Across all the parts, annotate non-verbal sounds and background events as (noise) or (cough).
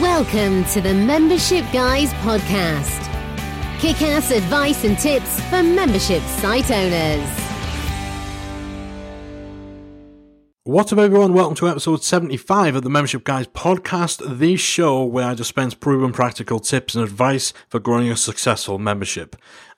Welcome to the Membership Guys podcast. Kick ass advice and tips for membership site owners. What's up, everyone? Welcome to episode 75 of the Membership Guys podcast, the show where I dispense proven practical tips and advice for growing a successful membership.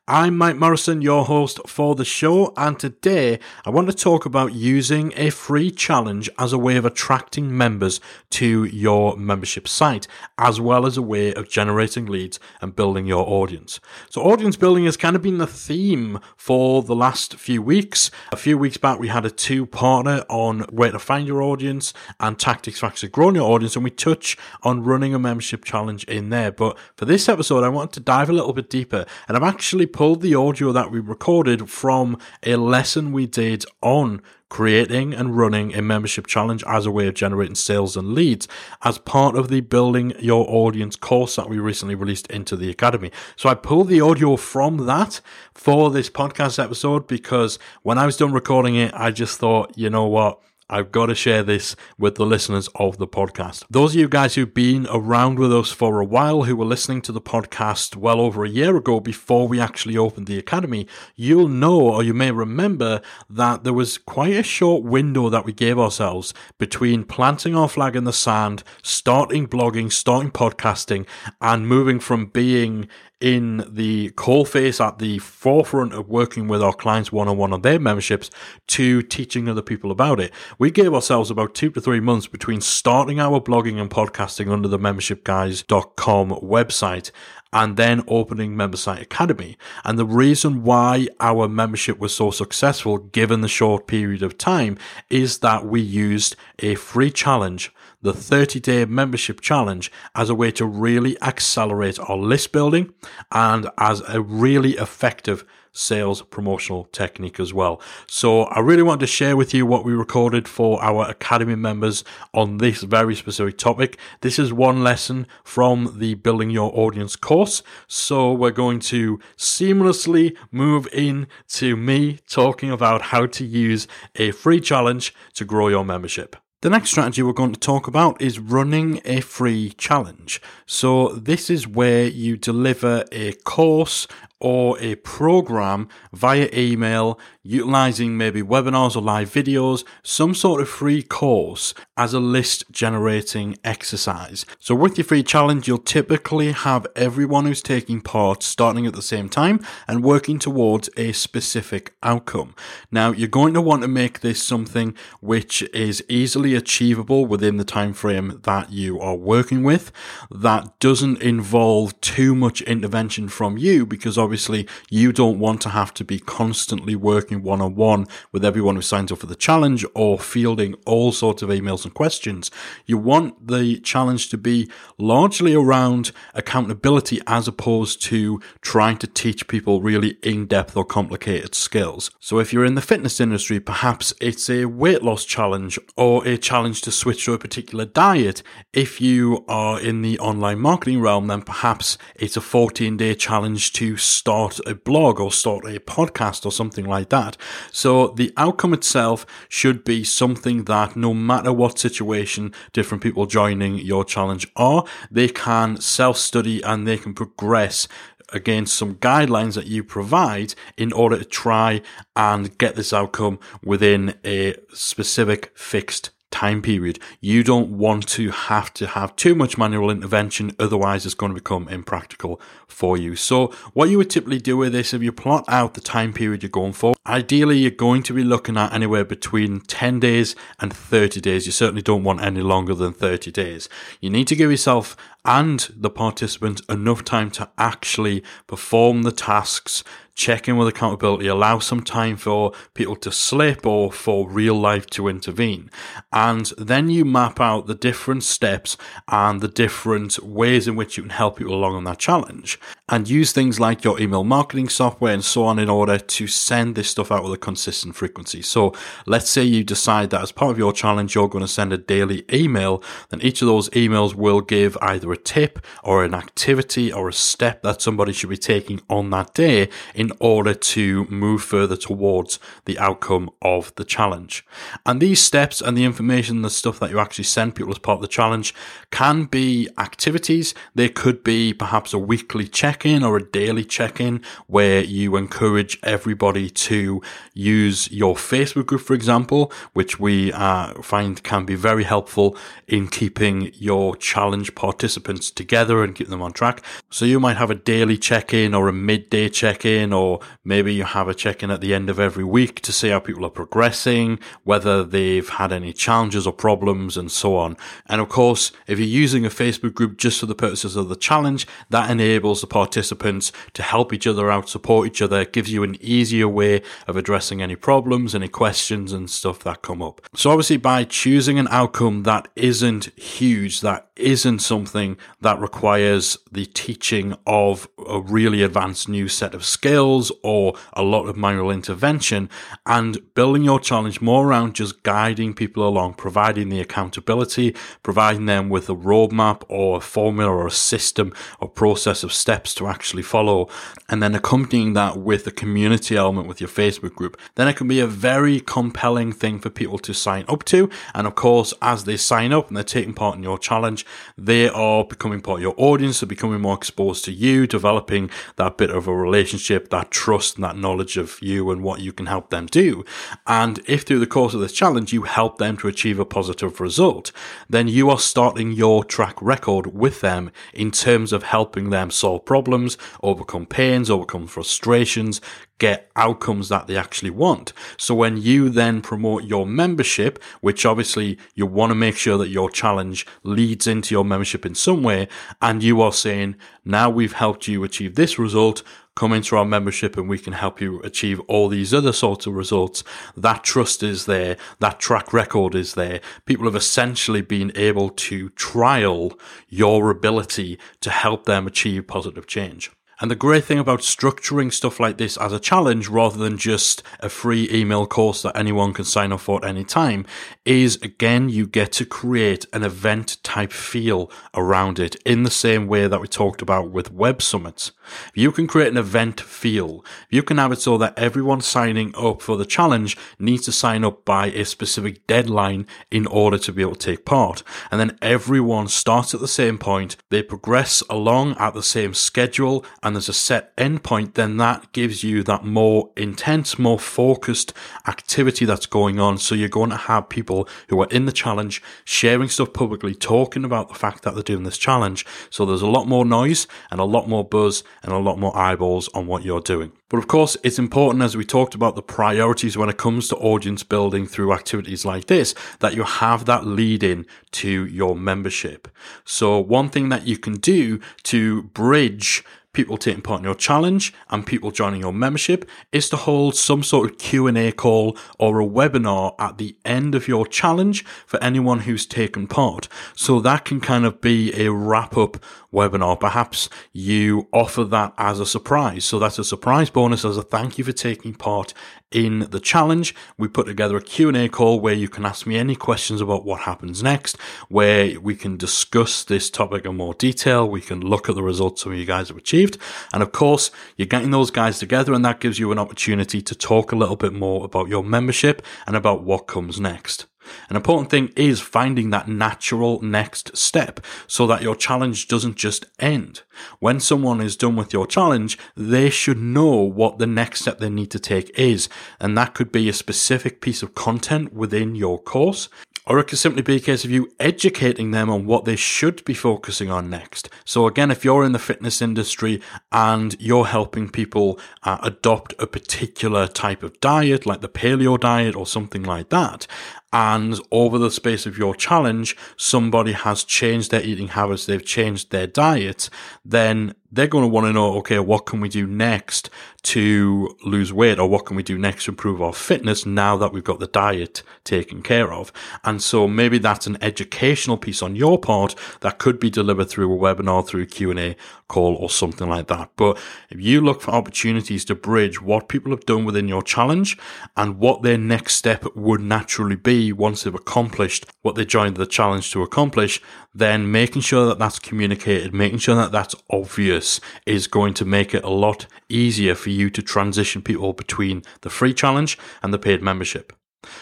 I'm Mike Morrison, your host for the show, and today I want to talk about using a free challenge as a way of attracting members to your membership site, as well as a way of generating leads and building your audience. So, audience building has kind of been the theme for the last few weeks. A few weeks back, we had a two partner on where to find your audience and tactics for actually growing your audience, and we touch on running a membership challenge in there. But for this episode, I want to dive a little bit deeper, and I'm actually pulled the audio that we recorded from a lesson we did on creating and running a membership challenge as a way of generating sales and leads as part of the building your audience course that we recently released into the academy. So I pulled the audio from that for this podcast episode because when I was done recording it, I just thought, you know what? I've got to share this with the listeners of the podcast. Those of you guys who've been around with us for a while, who were listening to the podcast well over a year ago before we actually opened the academy, you'll know or you may remember that there was quite a short window that we gave ourselves between planting our flag in the sand, starting blogging, starting podcasting, and moving from being in the call face at the forefront of working with our clients one on one on their memberships to teaching other people about it. We gave ourselves about two to three months between starting our blogging and podcasting under the membershipguys.com website and then opening MemberSite Academy. And the reason why our membership was so successful, given the short period of time, is that we used a free challenge the 30 day membership challenge as a way to really accelerate our list building and as a really effective sales promotional technique as well. So I really want to share with you what we recorded for our Academy members on this very specific topic. This is one lesson from the Building Your Audience course. So we're going to seamlessly move in to me talking about how to use a free challenge to grow your membership. The next strategy we're going to talk about is running a free challenge. So, this is where you deliver a course or a program via email utilizing maybe webinars or live videos, some sort of free course as a list generating exercise. So with your free challenge, you'll typically have everyone who's taking part starting at the same time and working towards a specific outcome. Now, you're going to want to make this something which is easily achievable within the time frame that you are working with that doesn't involve too much intervention from you because obviously you don't want to have to be constantly working one on one with everyone who signs up for the challenge or fielding all sorts of emails and questions. You want the challenge to be largely around accountability as opposed to trying to teach people really in depth or complicated skills. So if you're in the fitness industry, perhaps it's a weight loss challenge or a challenge to switch to a particular diet. If you are in the online marketing realm, then perhaps it's a 14 day challenge to start a blog or start a podcast or something like that. So the outcome itself should be something that no matter what situation different people joining your challenge are, they can self study and they can progress against some guidelines that you provide in order to try and get this outcome within a specific fixed time period. You don't want to have to have too much manual intervention, otherwise, it's going to become impractical for you. So, what you would typically do with this, if you plot out the time period you're going for, ideally, you're going to be looking at anywhere between 10 days and 30 days. You certainly don't want any longer than 30 days. You need to give yourself and the participants enough time to actually perform the tasks check in with accountability, allow some time for people to slip or for real life to intervene. And then you map out the different steps and the different ways in which you can help people along on that challenge and use things like your email marketing software and so on in order to send this stuff out with a consistent frequency. So let's say you decide that as part of your challenge, you're going to send a daily email, then each of those emails will give either a tip or an activity or a step that somebody should be taking on that day in order to move further towards the outcome of the challenge. And these steps and the information, the stuff that you actually send people as part of the challenge can be activities. They could be perhaps a weekly check-in or a daily check-in where you encourage everybody to use your Facebook group, for example, which we uh, find can be very helpful in keeping your challenge participants together and keep them on track. So you might have a daily check-in or a midday check-in, or maybe you have a check-in at the end of every week to see how people are progressing, whether they've had any challenges or problems and so on. And of course, if you're using a Facebook group just for the purposes of the challenge, that enables the participants to help each other out, support each other, gives you an easier way of addressing any problems, any questions and stuff that come up. So obviously by choosing an outcome that isn't huge, that isn't something that requires the teaching of a really advanced new set of skills or a lot of manual intervention and building your challenge more around just guiding people along, providing the accountability, providing them with a roadmap or a formula or a system or process of steps to actually follow, and then accompanying that with a community element with your Facebook group, then it can be a very compelling thing for people to sign up to. And of course, as they sign up and they're taking part in your challenge, they are becoming part of your audience, they're becoming more exposed to you, developing that bit of a relationship, that trust and that knowledge of you and what you can help them do. And if through the course of this challenge you help them to achieve a positive result, then you are starting your track record with them in terms of helping them solve problems, overcome pains, overcome frustrations, get outcomes that they actually want. So when you then promote your membership, which obviously you want to make sure that your challenge leads into your membership in some way, and you are saying, now we've helped you achieve this result, come into our membership and we can help you achieve all these other sorts of results. That trust is there. That track record is there. People have essentially been able to trial your ability to help them achieve positive change. And the great thing about structuring stuff like this as a challenge rather than just a free email course that anyone can sign up for at any time is again, you get to create an event type feel around it in the same way that we talked about with web summits. You can create an event feel, you can have it so that everyone signing up for the challenge needs to sign up by a specific deadline in order to be able to take part. And then everyone starts at the same point. They progress along at the same schedule and there's a set endpoint, then that gives you that more intense, more focused activity that's going on. So you're going to have people who are in the challenge sharing stuff publicly, talking about the fact that they're doing this challenge. So there's a lot more noise and a lot more buzz and a lot more eyeballs on what you're doing. But of course, it's important as we talked about the priorities when it comes to audience building through activities like this, that you have that lead in to your membership. So one thing that you can do to bridge people taking part in your challenge and people joining your membership is to hold some sort of Q&A call or a webinar at the end of your challenge for anyone who's taken part. So that can kind of be a wrap up webinar. Perhaps you offer that as a surprise. So that's a surprise bonus as a thank you for taking part in the challenge. We put together a Q&A call where you can ask me any questions about what happens next, where we can discuss this topic in more detail. We can look at the results some of you guys have achieved. And of course, you're getting those guys together and that gives you an opportunity to talk a little bit more about your membership and about what comes next. An important thing is finding that natural next step so that your challenge doesn't just end. When someone is done with your challenge, they should know what the next step they need to take is. And that could be a specific piece of content within your course. Or it could simply be a case of you educating them on what they should be focusing on next. So again, if you're in the fitness industry and you're helping people uh, adopt a particular type of diet, like the paleo diet or something like that, and over the space of your challenge, somebody has changed their eating habits, they've changed their diet, then they're going to want to know, okay, what can we do next to lose weight or what can we do next to improve our fitness now that we've got the diet taken care of? And so maybe that's an educational piece on your part that could be delivered through a webinar, through a Q&A call or something like that. But if you look for opportunities to bridge what people have done within your challenge and what their next step would naturally be once they've accomplished what they joined the challenge to accomplish, then making sure that that's communicated, making sure that that's obvious is going to make it a lot easier for you to transition people between the free challenge and the paid membership.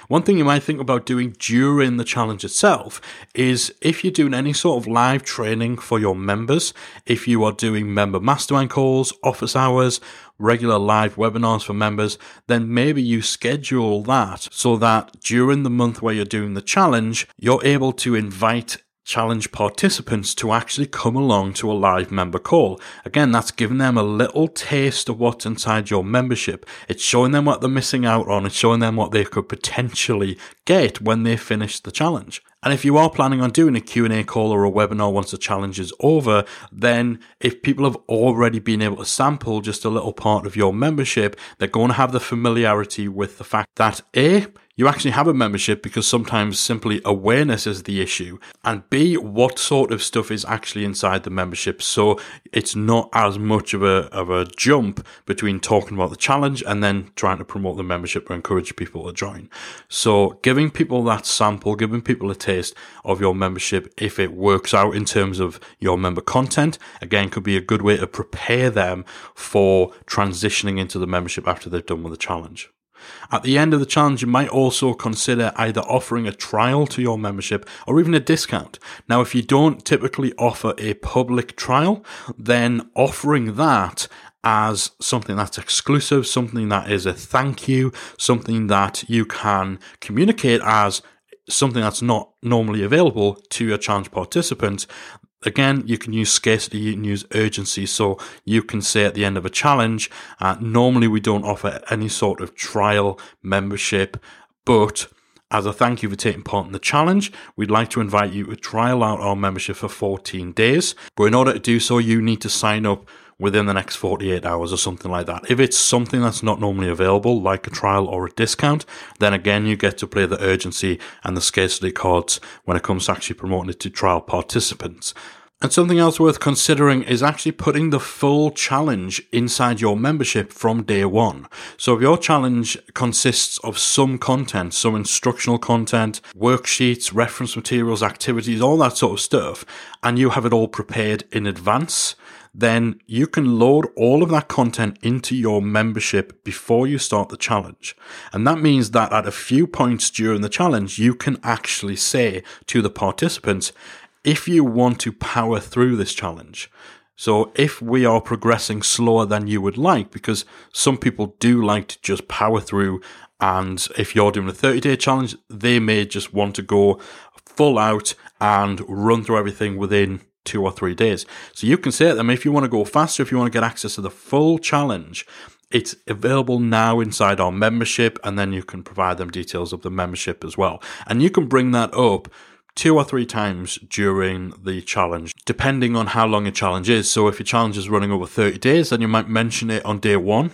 One thing you might think about doing during the challenge itself is if you're doing any sort of live training for your members, if you are doing member mastermind calls, office hours, regular live webinars for members, then maybe you schedule that so that during the month where you're doing the challenge, you're able to invite challenge participants to actually come along to a live member call. Again, that's giving them a little taste of what's inside your membership. It's showing them what they're missing out on. It's showing them what they could potentially get when they finish the challenge. And if you are planning on doing a Q&A call or a webinar once the challenge is over, then if people have already been able to sample just a little part of your membership, they're going to have the familiarity with the fact that A, you actually have a membership because sometimes simply awareness is the issue. And B, what sort of stuff is actually inside the membership. So it's not as much of a, of a jump between talking about the challenge and then trying to promote the membership or encourage people to join. So giving people that sample, giving people a taste of your membership, if it works out in terms of your member content, again, could be a good way to prepare them for transitioning into the membership after they've done with the challenge. At the end of the challenge, you might also consider either offering a trial to your membership or even a discount. Now, if you don't typically offer a public trial, then offering that as something that's exclusive, something that is a thank you, something that you can communicate as something that's not normally available to your challenge participants, Again, you can use scarcity, you can use urgency. So you can say at the end of a challenge, uh, normally we don't offer any sort of trial membership, but as a thank you for taking part in the challenge, we'd like to invite you to trial out our membership for 14 days. But in order to do so, you need to sign up within the next 48 hours or something like that. If it's something that's not normally available, like a trial or a discount, then again, you get to play the urgency and the scarcity cards when it comes to actually promoting it to trial participants. And something else worth considering is actually putting the full challenge inside your membership from day one. So if your challenge consists of some content, some instructional content, worksheets, reference materials, activities, all that sort of stuff, and you have it all prepared in advance, then you can load all of that content into your membership before you start the challenge. And that means that at a few points during the challenge, you can actually say to the participants, if you want to power through this challenge, so if we are progressing slower than you would like, because some people do like to just power through, and if you're doing a 30 day challenge, they may just want to go full out and run through everything within two or three days. So you can say to them, if you want to go faster, if you want to get access to the full challenge, it's available now inside our membership, and then you can provide them details of the membership as well. And you can bring that up two or three times during the challenge, depending on how long a challenge is. So if your challenge is running over 30 days, then you might mention it on day one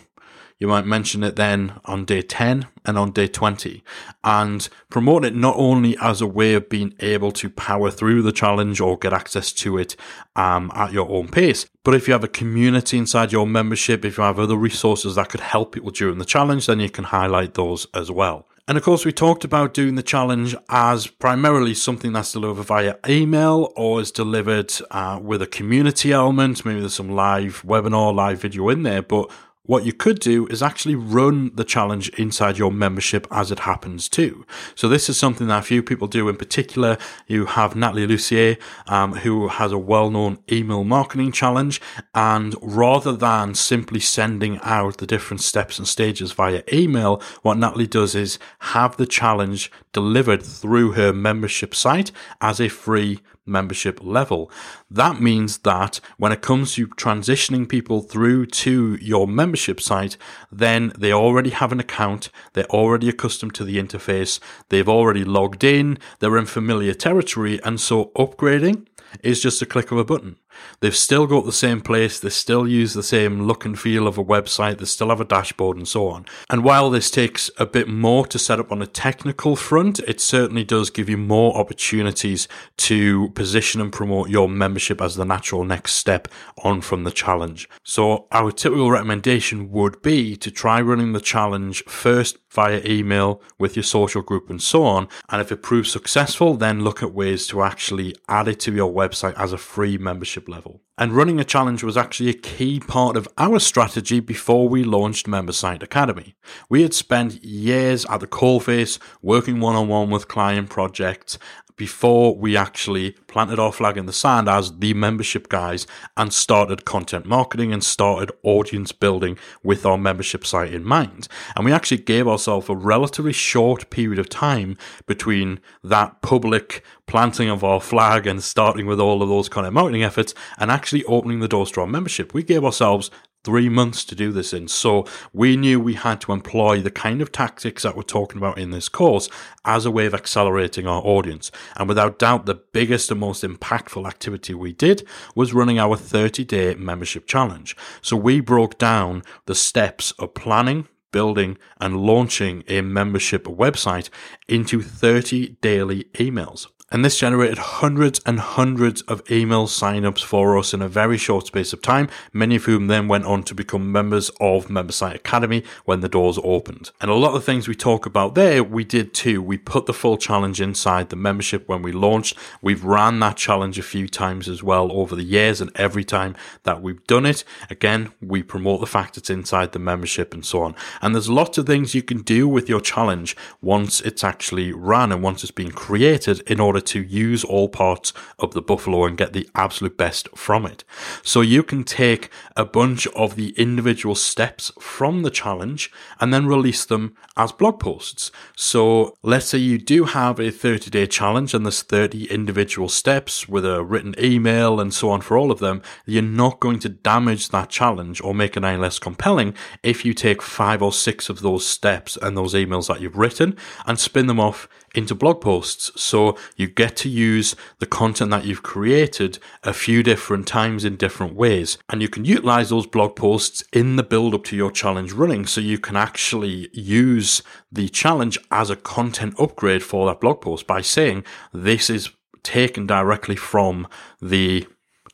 you might mention it then on day 10 and on day 20 and promote it not only as a way of being able to power through the challenge or get access to it um, at your own pace, but if you have a community inside your membership, if you have other resources that could help people during the challenge, then you can highlight those as well. And of course, we talked about doing the challenge as primarily something that's delivered via email or is delivered uh, with a community element. Maybe there's some live webinar, live video in there, but what you could do is actually run the challenge inside your membership as it happens too. So this is something that a few people do in particular. You have Natalie Lussier, um, who has a well-known email marketing challenge. And rather than simply sending out the different steps and stages via email, what Natalie does is have the challenge delivered through her membership site as a free membership level. That means that when it comes to transitioning people through to your membership site, then they already have an account, they're already accustomed to the interface, they've already logged in, they're in familiar territory, and so upgrading is just a click of a button. They've still got the same place, they still use the same look and feel of a website, they still have a dashboard and so on. And while this takes a bit more to set up on a technical front, it certainly does give you more opportunities to position and promote your membership as the natural next step on from the challenge. So our typical recommendation would be to try running the challenge first via email with your social group and so on. And if it proves successful, then look at ways to actually add it to your website as a free membership level. And running a challenge was actually a key part of our strategy before we launched MemberSite Academy. We had spent years at the coalface working one on one with client projects before we actually planted our flag in the sand as the membership guys and started content marketing and started audience building with our membership site in mind. And we actually gave ourselves a relatively short period of time between that public planting of our flag and starting with all of those content marketing efforts and actually opening the doors to our membership. We gave ourselves three months to do this in. So we knew we had to employ the kind of tactics that we're talking about in this course as a way of accelerating our audience. And without doubt, the biggest and most impactful activity we did was running our 30 day membership challenge. So we broke down the steps of planning, building and launching a membership website into 30 daily emails. And this generated hundreds and hundreds of email signups for us in a very short space of time, many of whom then went on to become members of MemberSite Academy when the doors opened. And a lot of the things we talk about there, we did too. We put the full challenge inside the membership when we launched. We've ran that challenge a few times as well over the years, and every time that we've done it, again, we promote the fact it's inside the membership and so on. And there's lots of things you can do with your challenge once it's actually ran and once it's been created in order to use all parts of the buffalo and get the absolute best from it. So you can take a bunch of the individual steps from the challenge and then release them as blog posts. So let's say you do have a 30 day challenge and there's 30 individual steps with a written email and so on for all of them. You're not going to damage that challenge or make it any less compelling if you take five or six of those steps and those emails that you've written and spin them off into blog posts. So you get to use the content that you've created a few different times in different ways. And you can utilize those blog posts in the build up to your challenge running. So you can actually use the challenge as a content upgrade for that blog post by saying this is taken directly from the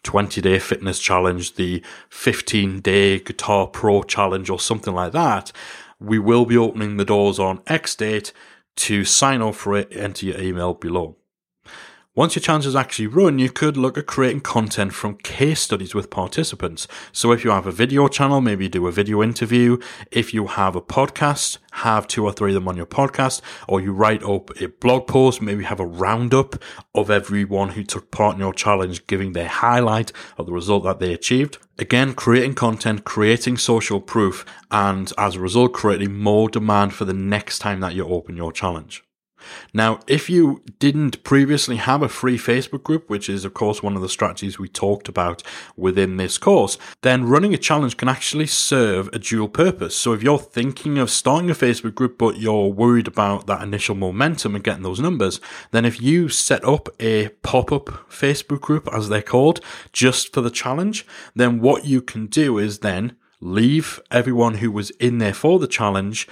20 day fitness challenge, the 15 day guitar pro challenge or something like that. We will be opening the doors on X date to sign up for it, enter your email below. Once your challenge is actually run, you could look at creating content from case studies with participants. So if you have a video channel, maybe do a video interview. If you have a podcast, have two or three of them on your podcast, or you write up a blog post, maybe have a roundup of everyone who took part in your challenge, giving their highlight of the result that they achieved. Again, creating content, creating social proof, and as a result, creating more demand for the next time that you open your challenge. Now, if you didn't previously have a free Facebook group, which is, of course, one of the strategies we talked about within this course, then running a challenge can actually serve a dual purpose. So, if you're thinking of starting a Facebook group, but you're worried about that initial momentum and getting those numbers, then if you set up a pop up Facebook group, as they're called, just for the challenge, then what you can do is then leave everyone who was in there for the challenge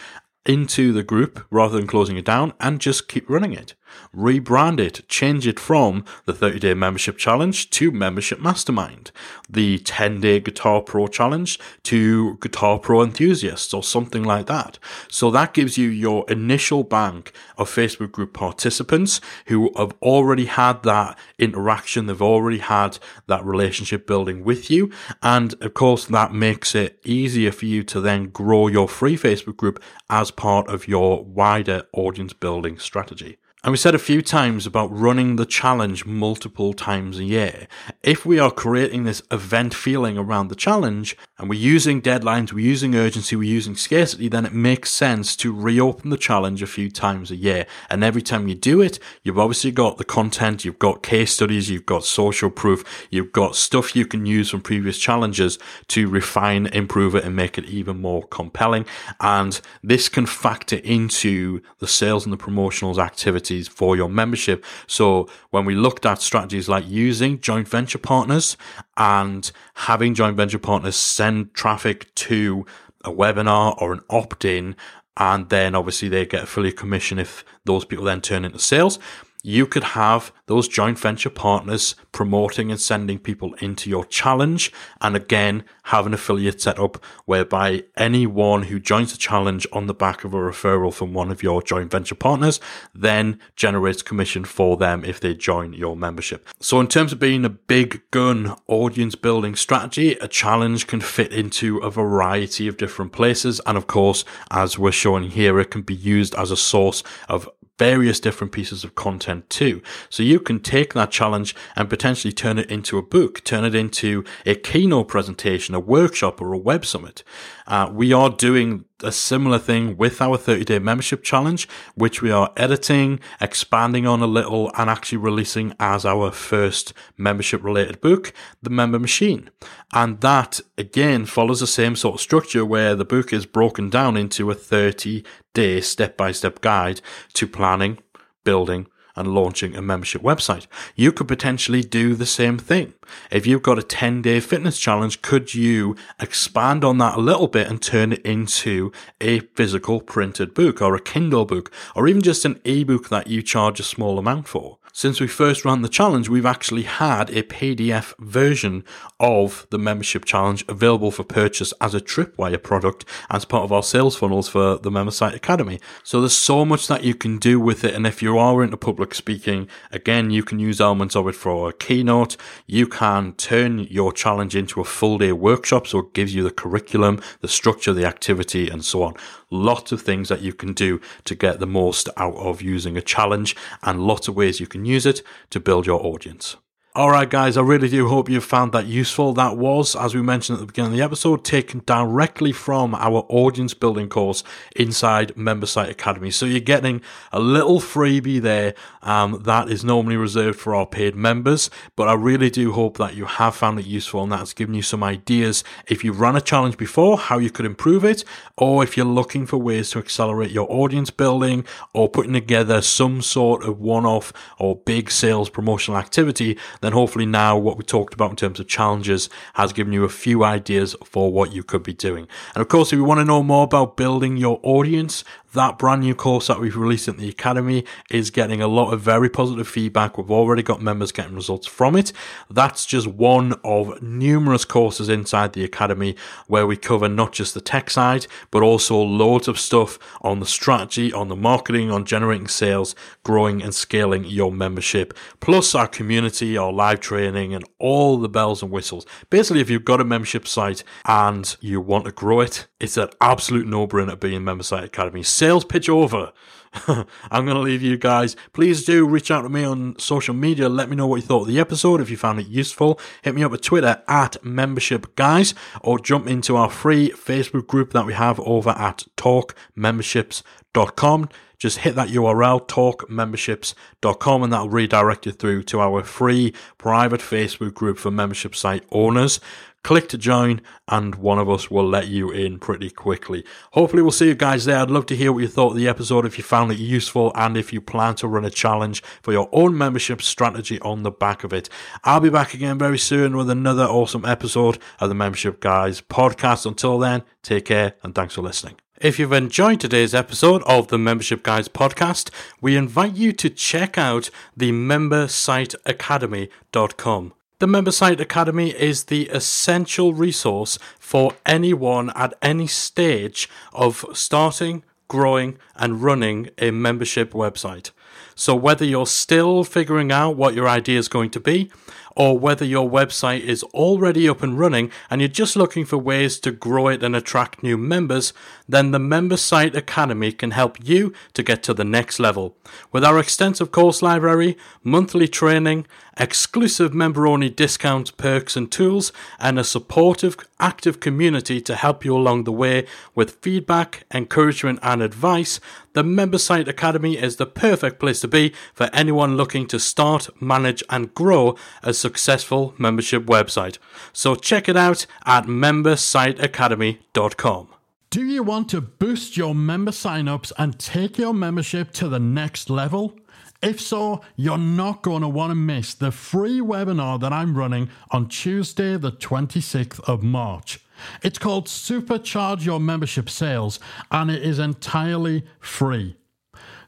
into the group rather than closing it down and just keep running it rebrand it, change it from the 30 day membership challenge to membership mastermind, the 10 day guitar pro challenge to guitar pro enthusiasts or something like that. So that gives you your initial bank of Facebook group participants who have already had that interaction. They've already had that relationship building with you. And of course, that makes it easier for you to then grow your free Facebook group as part of your wider audience building strategy. And we said a few times about running the challenge multiple times a year. If we are creating this event feeling around the challenge and we're using deadlines, we're using urgency, we're using scarcity, then it makes sense to reopen the challenge a few times a year. And every time you do it, you've obviously got the content, you've got case studies, you've got social proof, you've got stuff you can use from previous challenges to refine, improve it and make it even more compelling. And this can factor into the sales and the promotionals activity for your membership. So when we looked at strategies like using joint venture partners and having joint venture partners send traffic to a webinar or an opt in. And then obviously they get a commission if those people then turn into sales you could have those joint venture partners promoting and sending people into your challenge. And again, have an affiliate set up whereby anyone who joins the challenge on the back of a referral from one of your joint venture partners then generates commission for them if they join your membership. So in terms of being a big gun audience building strategy, a challenge can fit into a variety of different places. And of course, as we're showing here, it can be used as a source of various different pieces of content too. So you can take that challenge and potentially turn it into a book, turn it into a keynote presentation, a workshop, or a web summit. Uh, we are doing a similar thing with our 30 day membership challenge, which we are editing, expanding on a little, and actually releasing as our first membership related book, The Member Machine. And that again follows the same sort of structure where the book is broken down into a 30 day step by step guide to planning, building, and launching a membership website. You could potentially do the same thing. If you've got a 10 day fitness challenge, could you expand on that a little bit and turn it into a physical printed book or a Kindle book or even just an ebook that you charge a small amount for? Since we first ran the challenge, we've actually had a PDF version of the membership challenge available for purchase as a Tripwire product as part of our sales funnels for the Member Site Academy. So there's so much that you can do with it. And if you are into public speaking, again, you can use elements of it for a keynote. You can turn your challenge into a full day workshop. So it gives you the curriculum, the structure, the activity, and so on. Lots of things that you can do to get the most out of using a challenge and lots of ways you can use it to build your audience. Alright, guys, I really do hope you found that useful. That was, as we mentioned at the beginning of the episode, taken directly from our audience building course inside Member Site Academy. So you're getting a little freebie there um, that is normally reserved for our paid members. But I really do hope that you have found it useful and that's given you some ideas if you've run a challenge before, how you could improve it, or if you're looking for ways to accelerate your audience building or putting together some sort of one off or big sales promotional activity then hopefully now what we talked about in terms of challenges has given you a few ideas for what you could be doing. And of course, if you want to know more about building your audience, that brand new course that we've released at the Academy is getting a lot of very positive feedback. We've already got members getting results from it. That's just one of numerous courses inside the Academy where we cover not just the tech side, but also loads of stuff on the strategy, on the marketing, on generating sales, growing and scaling your membership, plus our community, our live training, and all the bells and whistles. Basically, if you've got a membership site and you want to grow it, it's an absolute no brainer being Member Site Academy sales pitch over. (laughs) I'm going to leave you guys. Please do reach out to me on social media. Let me know what you thought of the episode. If you found it useful, hit me up at Twitter at membership guys or jump into our free Facebook group that we have over at talkmemberships.com. Just hit that URL, talkmemberships.com, and that'll redirect you through to our free private Facebook group for membership site owners click to join and one of us will let you in pretty quickly. Hopefully we'll see you guys there. I'd love to hear what you thought of the episode, if you found it useful and if you plan to run a challenge for your own membership strategy on the back of it. I'll be back again very soon with another awesome episode of the Membership Guys podcast. Until then, take care and thanks for listening. If you've enjoyed today's episode of the Membership Guys podcast, we invite you to check out the membersiteacademy.com. The Member Site Academy is the essential resource for anyone at any stage of starting, growing, and running a membership website. So, whether you're still figuring out what your idea is going to be, or whether your website is already up and running and you're just looking for ways to grow it and attract new members, then the Member Site Academy can help you to get to the next level. With our extensive course library, monthly training, exclusive member only discounts, perks, and tools, and a supportive, active community to help you along the way with feedback, encouragement, and advice, the Member Site Academy is the perfect place to be for anyone looking to start, manage, and grow a successful membership website. So check it out at membersiteacademy.com. Do you want to boost your member signups and take your membership to the next level? If so, you're not going to want to miss the free webinar that I'm running on Tuesday, the 26th of March. It's called Supercharge Your Membership Sales and it is entirely free.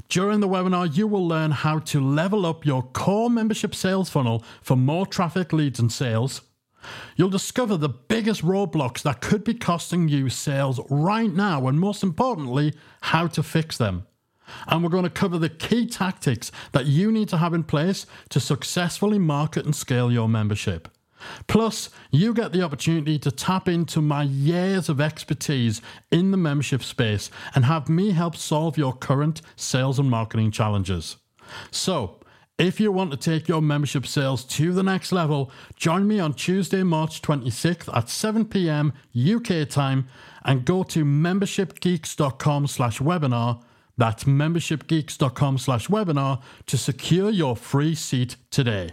During the webinar, you will learn how to level up your core membership sales funnel for more traffic, leads, and sales. You'll discover the biggest roadblocks that could be costing you sales right now, and most importantly, how to fix them. And we're going to cover the key tactics that you need to have in place to successfully market and scale your membership. Plus, you get the opportunity to tap into my years of expertise in the membership space and have me help solve your current sales and marketing challenges. So, if you want to take your membership sales to the next level, join me on Tuesday, March 26th at 7 p.m. UK time and go to membershipgeeks.com slash webinar. That's membershipgeeks.com slash webinar to secure your free seat today.